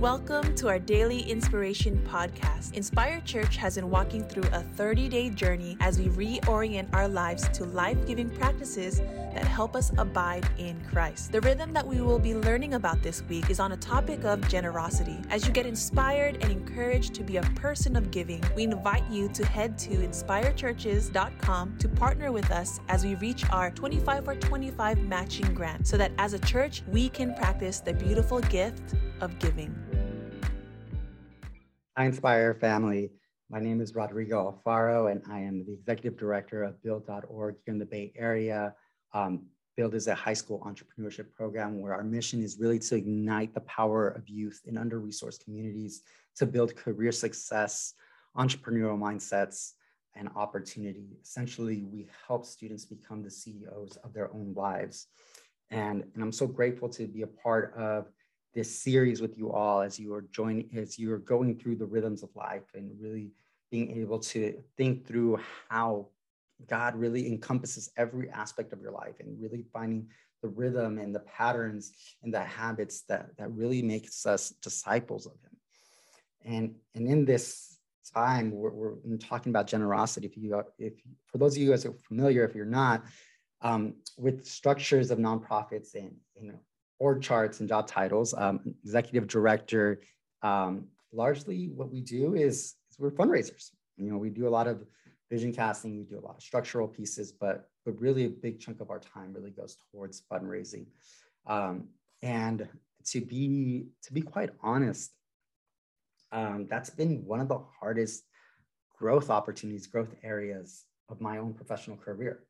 Welcome to our daily inspiration podcast. Inspire Church has been walking through a 30 day journey as we reorient our lives to life giving practices that help us abide in Christ. The rhythm that we will be learning about this week is on a topic of generosity. As you get inspired and encouraged to be a person of giving, we invite you to head to inspirechurches.com to partner with us as we reach our 25 for 25 matching grant so that as a church, we can practice the beautiful gift of giving. Hi, Inspire family. My name is Rodrigo Alfaro, and I am the executive director of Build.org here in the Bay Area. Um, Build is a high school entrepreneurship program where our mission is really to ignite the power of youth in under resourced communities to build career success, entrepreneurial mindsets, and opportunity. Essentially, we help students become the CEOs of their own lives. And, and I'm so grateful to be a part of this series with you all as you are joining, as you are going through the rhythms of life and really being able to think through how God really encompasses every aspect of your life and really finding the rhythm and the patterns and the habits that, that really makes us disciples of him. And, and in this time, we're, we're talking about generosity. If you, if for those of you guys are familiar, if you're not, um, with structures of nonprofits and you know org charts and job titles. Um, executive director, um, largely what we do is, is, we're fundraisers. You know, we do a lot of vision casting, we do a lot of structural pieces, but but really a big chunk of our time really goes towards fundraising. Um, and to be to be quite honest, um, that's been one of the hardest growth opportunities, growth areas of my own professional career.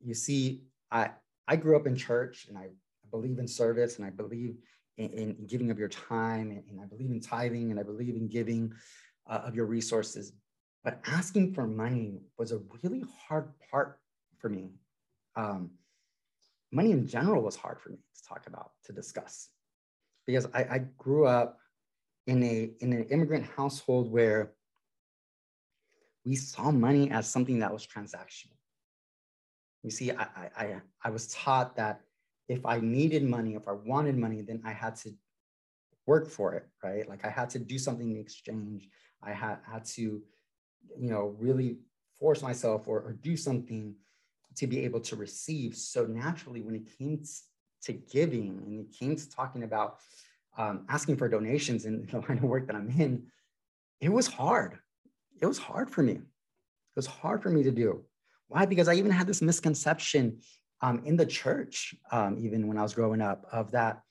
You see, I I grew up in church and I believe in service and I believe in, in giving of your time and, and, I believe in tithing and I believe in giving uh, of your resources. But asking for money was a really hard part for me. Um, money in general was hard for me to talk about, to discuss, because I, I grew up in a in an immigrant household where we saw money as something that was transactional. You see, I, I, I was taught that if I needed money, if I wanted money, then I had to work for it, right? Like I had to do something in exchange. I had, had to, you know, really force myself or, or do something to be able to receive. So naturally, when it came to giving and it came to talking about um, asking for donations in the line of work that I'm in, it was hard. It was hard for me. It was hard for me to do. Why? Because I even had this misconception um, in the church, um, even when I was growing up, of that,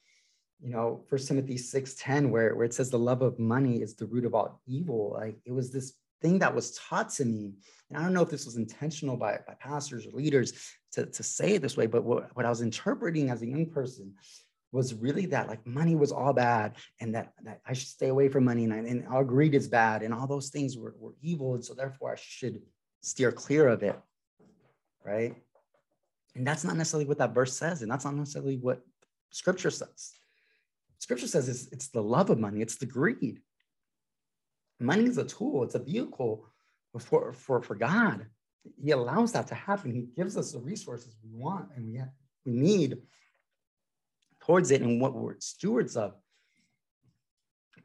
you know, First Timothy 6:10, where, where it says the love of money is the root of all evil. Like it was this thing that was taught to me. And I don't know if this was intentional by, by pastors or leaders to, to say it this way, but what, what I was interpreting as a young person was really that like money was all bad and that, that I should stay away from money and, I, and all greed is bad and all those things were, were evil. And so therefore I should steer clear of it. Right. And that's not necessarily what that verse says. And that's not necessarily what scripture says. Scripture says it's, it's the love of money, it's the greed. Money is a tool, it's a vehicle for, for, for God. He allows that to happen. He gives us the resources we want and we, have, we need towards it and what we're stewards of.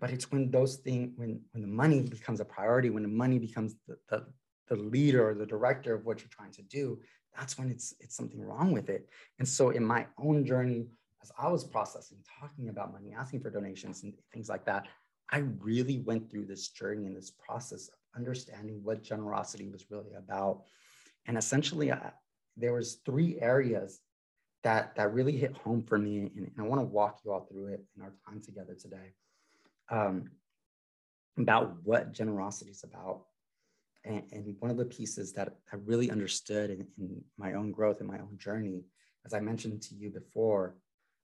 But it's when those things, when, when the money becomes a priority, when the money becomes the, the, the leader or the director of what you're trying to do, that's when it's it's something wrong with it. And so in my own journey, as I was processing, talking about money, asking for donations and things like that, I really went through this journey and this process of understanding what generosity was really about. And essentially, I, there was three areas that that really hit home for me, and, and I want to walk you all through it in our time together today. Um, about what generosity is about and, and one of the pieces that I really understood in, in, my own growth and my own journey, as I mentioned to you before,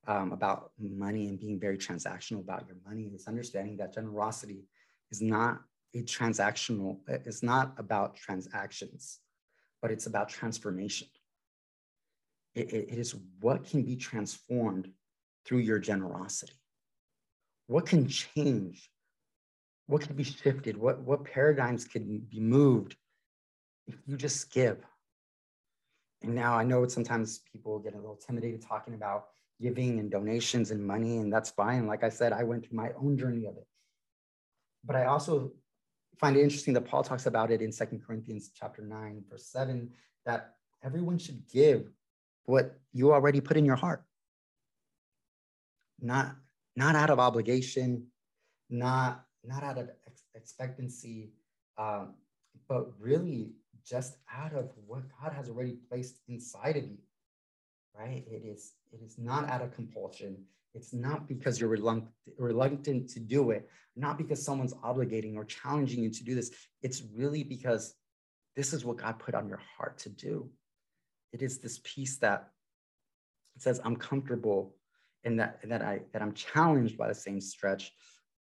um, about money and being very transactional about your money, is understanding that generosity is not a transactional, it's not about transactions, but it's about transformation. it, it, it is what can be transformed through your generosity. What can change what could be shifted? What, what paradigms could be moved if you just give? And now I know sometimes people get a little intimidated talking about giving and donations and money, and that's fine. Like I said, I went through my own journey of it. But I also find it interesting that Paul talks about it in Second Corinthians chapter 9, verse 7, that everyone should give what you already put in your heart. Not, not out of obligation, not, not out of ex- expectancy, um, but really just out of what God has already placed inside of you. Right? It is, it is not out of compulsion. It's not because you're reluctant, reluctant to do it, not because someone's obligating or challenging you to do this. It's really because this is what God put on your heart to do. It is this piece that says, I'm comfortable and that, that I that I'm challenged by the same stretch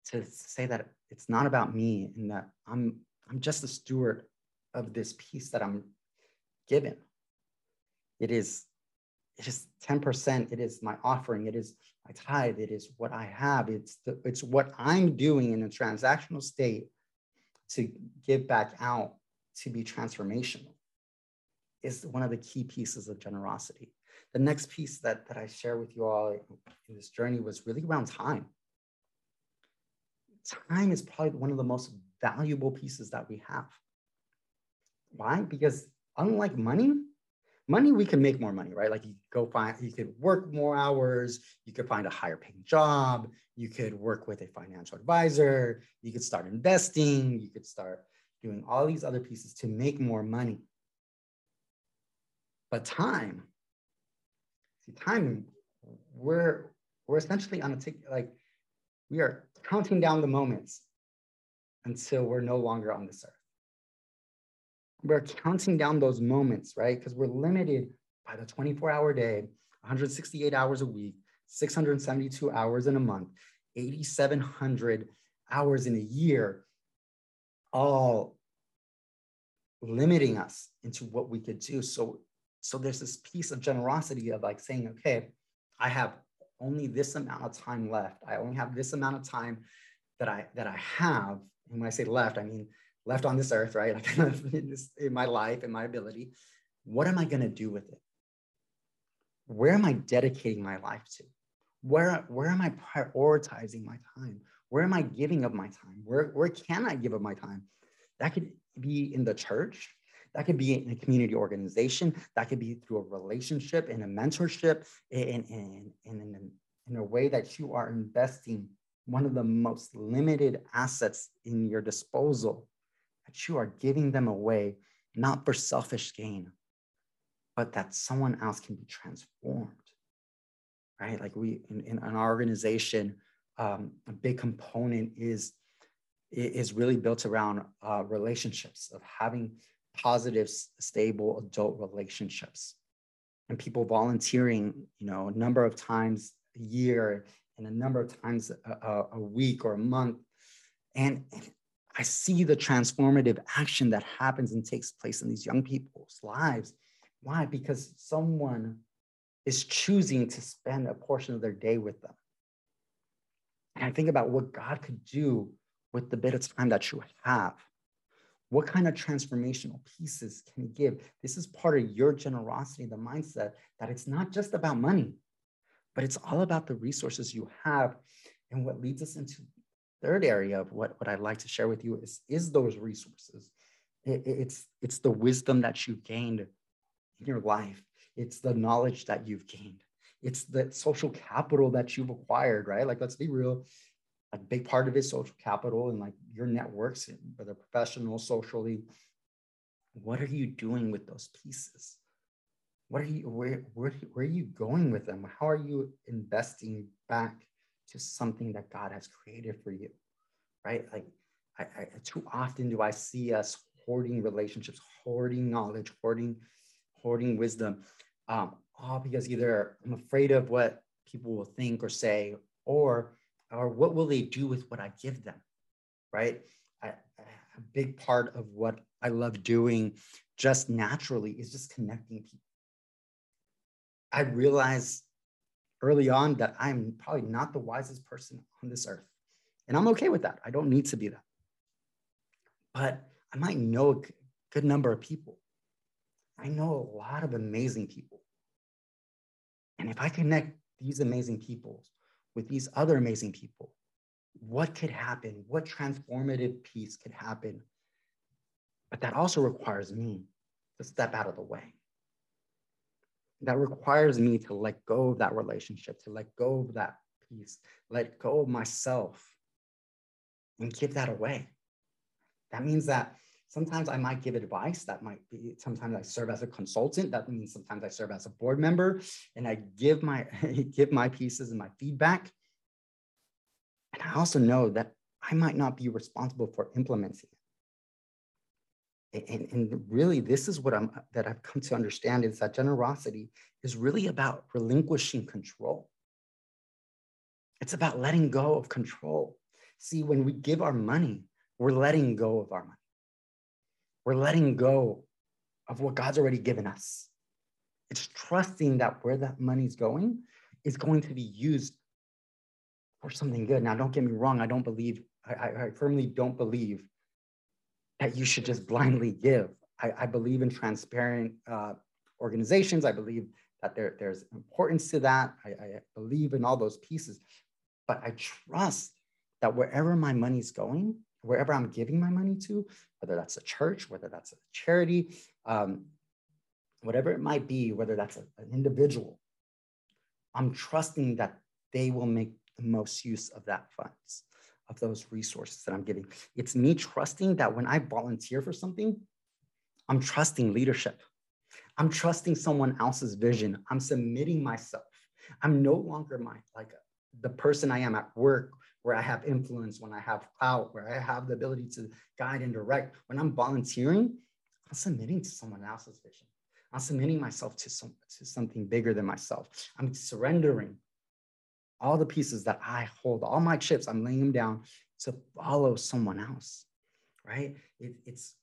to say that it's not about me and that I'm I'm just a steward of this piece that I'm given. It is it is 10%, it is my offering, it is my tithe, it is what I have, it's the, it's what I'm doing in a transactional state to give back out to be transformational is one of the key pieces of generosity. The next piece that, that I share with you all in this journey was really around time. Time is probably one of the most valuable pieces that we have. Why? Because unlike money, money we can make more money, right? Like you go find, you could work more hours, you could find a higher paying job, you could work with a financial advisor, you could start investing, you could start doing all these other pieces to make more money. But time, see, time, we're we're essentially on a tick, like we are counting down the moments until we're no longer on this earth. We're counting down those moments, right? Because we're limited by the 24 hour day, 168 hours a week, 672 hours in a month, 8,700 hours in a year, all limiting us into what we could do. So so there's this piece of generosity of like saying, okay, I have only this amount of time left. I only have this amount of time that I that I have. And when I say left, I mean left on this earth, right? In, this, in my life and my ability. What am I going to do with it? Where am I dedicating my life to? Where, where am I prioritizing my time? Where am I giving of my time? Where, where can I give of my time? That could be in the church. That could be in a community organization. That could be through a relationship and a mentorship in, in, in, in, a way that you are investing one of the most limited assets in your disposal, that you are giving them away, not for selfish gain, but that someone else can be transformed. Right? Like we in, in an organization, um, a big component is is really built around uh, relationships of having positive, stable adult relationships. And people volunteering, you know, a number of times a year and a number of times a, a week or a month. And I see the transformative action that happens and takes place in these young people's lives. Why? Because someone is choosing to spend a portion of their day with them. And I think about what God could do with the bit of time that you have. What kind of transformational pieces can he give? This is part of your generosity, the mindset that it's not just about money, but it's all about the resources you have. And what leads us into third area of what, what I'd like to share with you is, is those resources. It, it's, it's the wisdom that you've gained in your life. It's the knowledge that you've gained. It's the social capital that you've acquired, right? Like, let's be real a big part of it social capital and like your networks whether professional socially. What are you doing with those pieces? What are you where, where, where are you going with them? How are you investing back to something that god has created for you right? Like I, I too often do i see us hoarding relationships hoarding knowledge hoarding hoarding wisdom um, all because either i'm afraid of what people will think or say or or what will they do with what I give them, right? I, a big part of what I love doing just naturally is just connecting people. I realized early on that I'm probably not the wisest person on this earth. And I'm okay with that. I don't need to be that. But I might know a good number of people. I know a lot of amazing people. And if I connect these amazing people, with these other amazing people, what could happen? What transformative piece could happen? But that also requires me to step out of the way. That requires me to let go of that relationship, to let go of that piece, let go of myself and give that away. That means that sometimes I might give advice. That might be sometimes I serve as a consultant. That means sometimes I serve as a board member and I give my give my pieces and my feedback. And I also know that I might not be responsible for implementing it. And, and really, this is what I'm that I've come to understand is that generosity is really about relinquishing control. It's about letting go of control. See, when we give our money, we're letting go of our money. We're letting go of what God's already given us. It's trusting that where that money's going is going to be used for something good. Now, don't get me wrong. I don't believe, I, I firmly don't believe that you should just blindly give. I, I believe in transparent uh, organizations. I believe that there, there's importance to that. I, I believe in all those pieces, but I trust that wherever my money's going, wherever I'm giving my money to, whether that's a church, whether that's a charity, um, whatever it might be, whether that's a, an individual, I'm trusting that they will make the most use of that funds, of those resources that I'm giving. It's me trusting that when I volunteer for something, I'm trusting leadership. I'm trusting someone else's vision. I'm submitting myself. I'm no longer my like the person I am at work where I have influence, when I have clout, where I have the ability to guide and direct. When I'm volunteering, I'm submitting to someone else's vision. I'm submitting myself to, some, to something bigger than myself. I'm surrendering all the pieces that I hold, all my chips, I'm laying them down to follow someone else, right? It, it's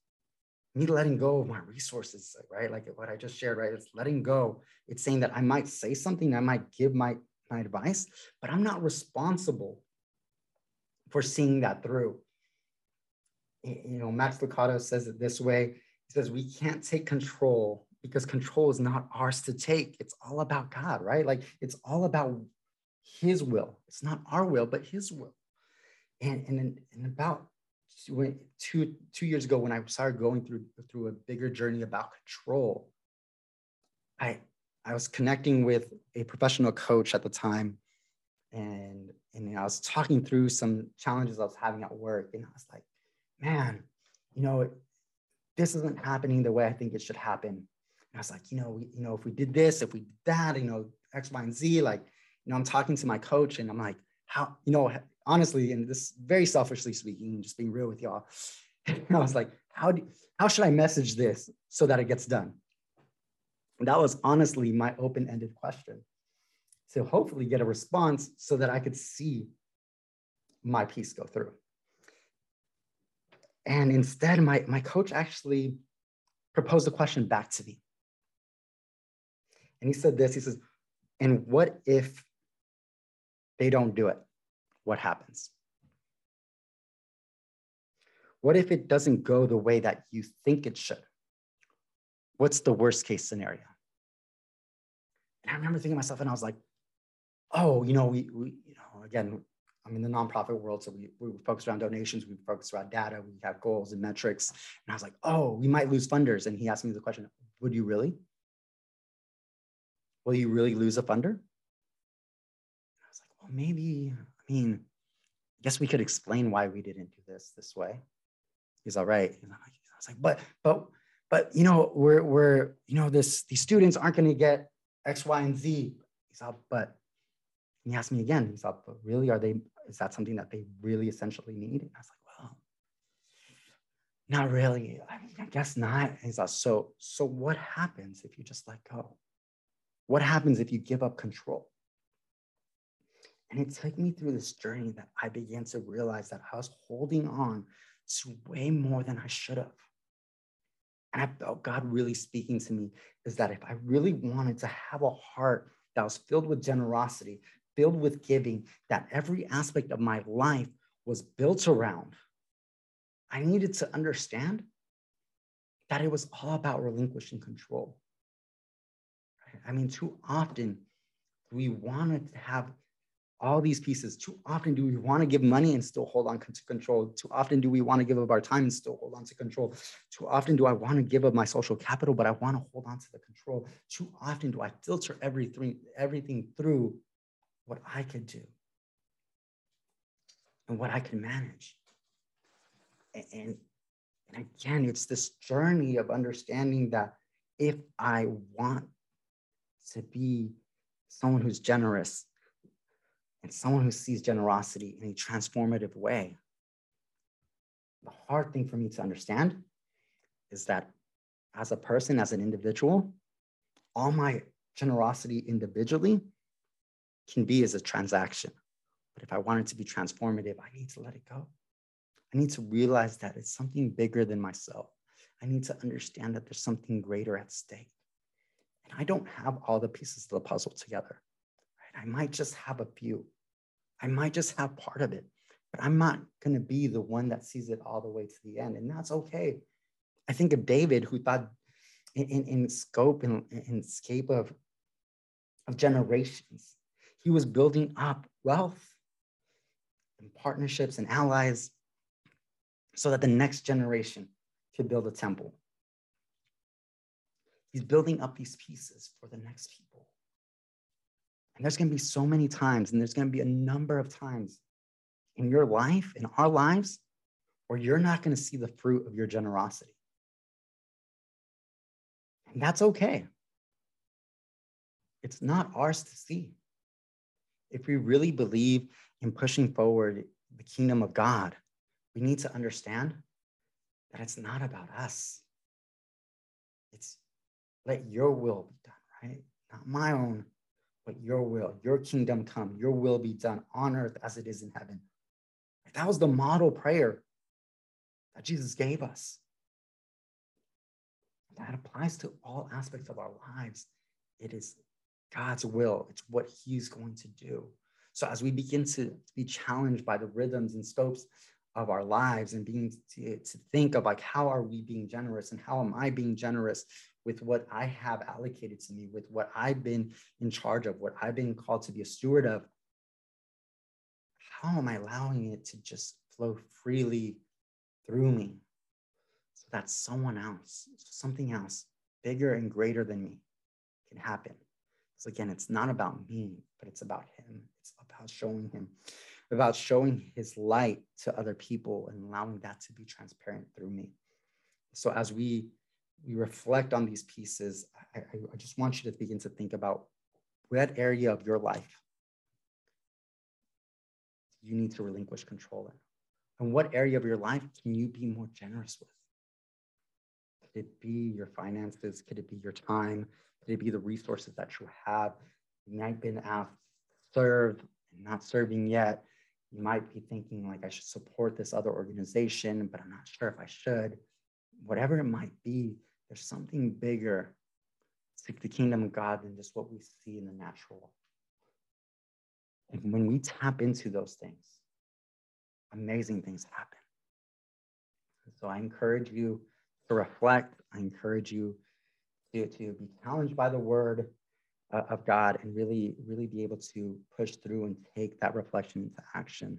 me letting go of my resources, right? Like what I just shared, right? It's letting go. It's saying that I might say something, I might give my, my advice, but I'm not responsible for seeing that through. You know, Max Lucado says it this way. He says, we can't take control because control is not ours to take. It's all about God, right? Like it's all about his will. It's not our will, but his will. And, and, and about two two years ago, when I started going through, through a bigger journey about control, I, I was connecting with a professional coach at the time and and I was talking through some challenges I was having at work, and I was like, man, you know, this isn't happening the way I think it should happen. And I was like, you know, we, you know, if we did this, if we did that, you know, X, Y, and Z, like, you know, I'm talking to my coach, and I'm like, how, you know, honestly, and this very selfishly speaking, just being real with y'all, I was like, how do, how should I message this so that it gets done? And that was honestly my open-ended question to hopefully get a response so that I could see my piece go through. And instead, my, my coach actually proposed a question back to me. And he said this he says, And what if they don't do it? What happens? What if it doesn't go the way that you think it should? What's the worst case scenario? And I remember thinking to myself, and I was like, oh, you know, we, we you know, again, I'm in the nonprofit world, so we, we focus around donations, we focus around data, we have goals and metrics. And I was like, oh, we might lose funders. And he asked me the question, would you really? Will you really lose a funder? I was like, well, maybe, I mean, I guess we could explain why we didn't do this this way. He's all right. I was like, but, but, but, you know, we're, we're, you know, this, these students aren't going to get X, Y, and Z. He's all, but and he asked me again, he thought, but really, are they, is that something that they really essentially need? And I was like, well, not really. I, mean, I guess not. And he thought, so, so what happens if you just let go? What happens if you give up control? And it took me through this journey that I began to realize that I was holding on to way more than I should have. And I felt God really speaking to me is that if I really wanted to have a heart that was filled with generosity, filled with giving that every aspect of my life was built around, I needed to understand that it was all about relinquishing control. I mean, too often we want to have all these pieces. Too often do we want to give money and still hold on to control. Too often do we want to give up our time and still hold on to control. Too often do I want to give up my social capital, but I want to hold on to the control. Too often do I filter everything, everything through what I could do and what I can manage. And, and again, it's this journey of understanding that if I want to be someone who's generous and someone who sees generosity in a transformative way. The hard thing for me to understand is that as a person, as an individual, all my generosity individually can be as a transaction. But if I want it to be transformative, I need to let it go. I need to realize that it's something bigger than myself. I need to understand that there's something greater at stake. And I don't have all the pieces of the puzzle together. Right? I might just have a few. I might just have part of it, but I'm not going to be the one that sees it all the way to the end. And that's okay. I think of David, who thought in, in, in scope and in scape of, of generations, he was building up wealth and partnerships and allies so that the next generation could build a temple. He's building up these pieces for the next people. And there's going to be so many times, and there's going to be a number of times in your life, in our lives, where you're not going to see the fruit of your generosity. And that's okay. It's not ours to see. If we really believe in pushing forward the kingdom of God, we need to understand that it's not about us. It's let your will be done, right? Not my own, but your will, your kingdom come, your will be done on earth as it is in heaven. That was the model prayer that Jesus gave us. That applies to all aspects of our lives. It is God's will, it's what He's going to do. So, as we begin to be challenged by the rhythms and scopes of our lives and being to, to think of like how are we being generous and how am i being generous with what i have allocated to me with what i've been in charge of what i've been called to be a steward of how am i allowing it to just flow freely through me? So that someone else something else bigger and greater than me can happen so again it's not about me but it's about him it's about showing him about showing his light to other people and allowing that to be transparent through me. So as we we reflect on these pieces, I, I just want you to begin to think about what area of your life you need to relinquish control in. And what area of your life can you be more generous with? Could it be your finances? Could it be your time? Could be the resources that you have? You might have been asked to serve and not serving yet. You might be thinking, like, I should support this other organization, but I'm not sure if I should. Whatever it might be, there's something bigger to the kingdom of God than just what we see in the natural. And when we tap into those things, amazing things happen. So I encourage you to reflect. I encourage you to, to be challenged by the word uh, of God and really, really be able to push through and take that reflection into action.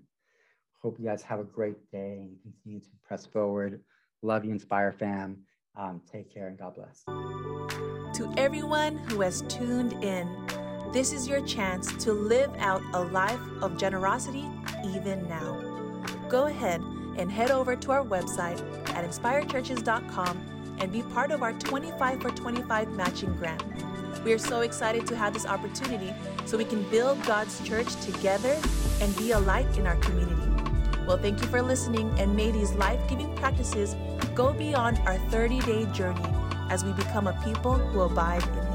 Hope you guys have a great day and continue to press forward. Love you, Inspire fam. Um, take care and God bless. To everyone who has tuned in, this is your chance to live out a life of generosity even now. Go ahead and head over to our website at inspirechurches.com and be part of our 25 for 25 matching grant. We are so excited to have this opportunity so we can build God's church together and be a light in our community. Well, thank you for listening, and may these life giving practices go beyond our 30 day journey as we become a people who abide in